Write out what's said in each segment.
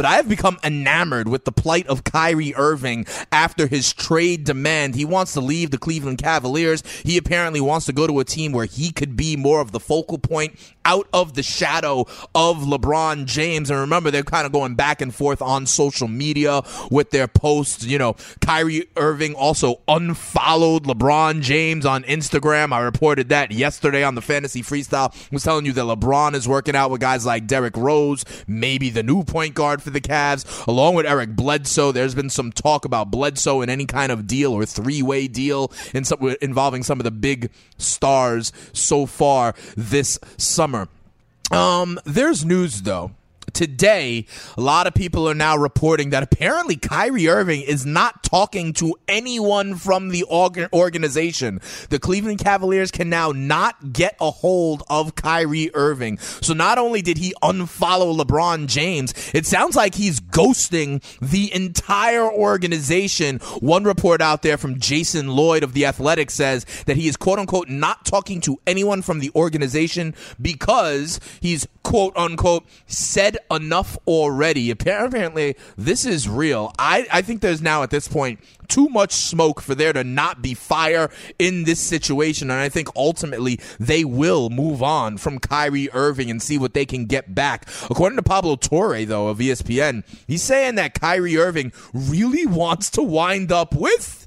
but I have become enamored with the plight of Kyrie Irving after his trade demand. He wants to leave the Cleveland Cavaliers. He apparently wants to go to a team where he could be more of the focal point out of the shadow of LeBron James. And remember, they're kind of going back and forth on social media with their posts. You know, Kyrie Irving also unfollowed LeBron James on Instagram. I reported that yesterday on the Fantasy Freestyle. I was telling you that LeBron is working out with guys like Derrick Rose, maybe the new point guard for the Cavs, along with Eric Bledsoe. There's been some talk about Bledsoe in any kind of deal or three way deal in some, involving some of the big stars so far this summer. Um, there's news though today, a lot of people are now reporting that apparently Kyrie Irving is not talking to anyone from the organization. The Cleveland Cavaliers can now not get a hold of Kyrie Irving. So not only did he unfollow LeBron James, it sounds like he's ghosting the entire organization. One report out there from Jason Lloyd of The Athletic says that he is quote unquote not talking to anyone from the organization because he's quote unquote said enough already. Apparently, this is real. I, I think there's now at this point too much smoke for there to not be fire in this situation. And I think ultimately they will move on from Kyrie Irving and see what they can get back. According to Pablo Torre, though, of ESPN, he's saying that Kyrie Irving really wants to wind up with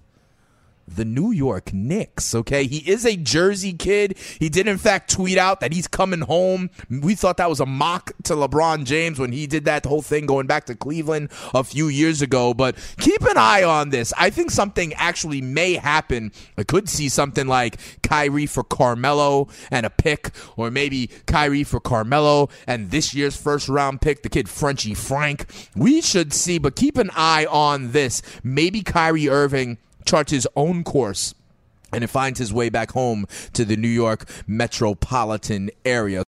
the New York Knicks. Okay, he is a Jersey kid. He did, in fact, tweet out that he's coming home. We thought that was a mock to LeBron James when he did that whole thing going back to Cleveland a few years ago. But keep an eye on this. I think something actually may happen. I could see something like Kyrie for Carmelo and a pick, or maybe Kyrie for Carmelo and this year's first round pick, the kid Frenchie Frank. We should see, but keep an eye on this. Maybe Kyrie Irving charts his own course and it finds his way back home to the New York metropolitan area.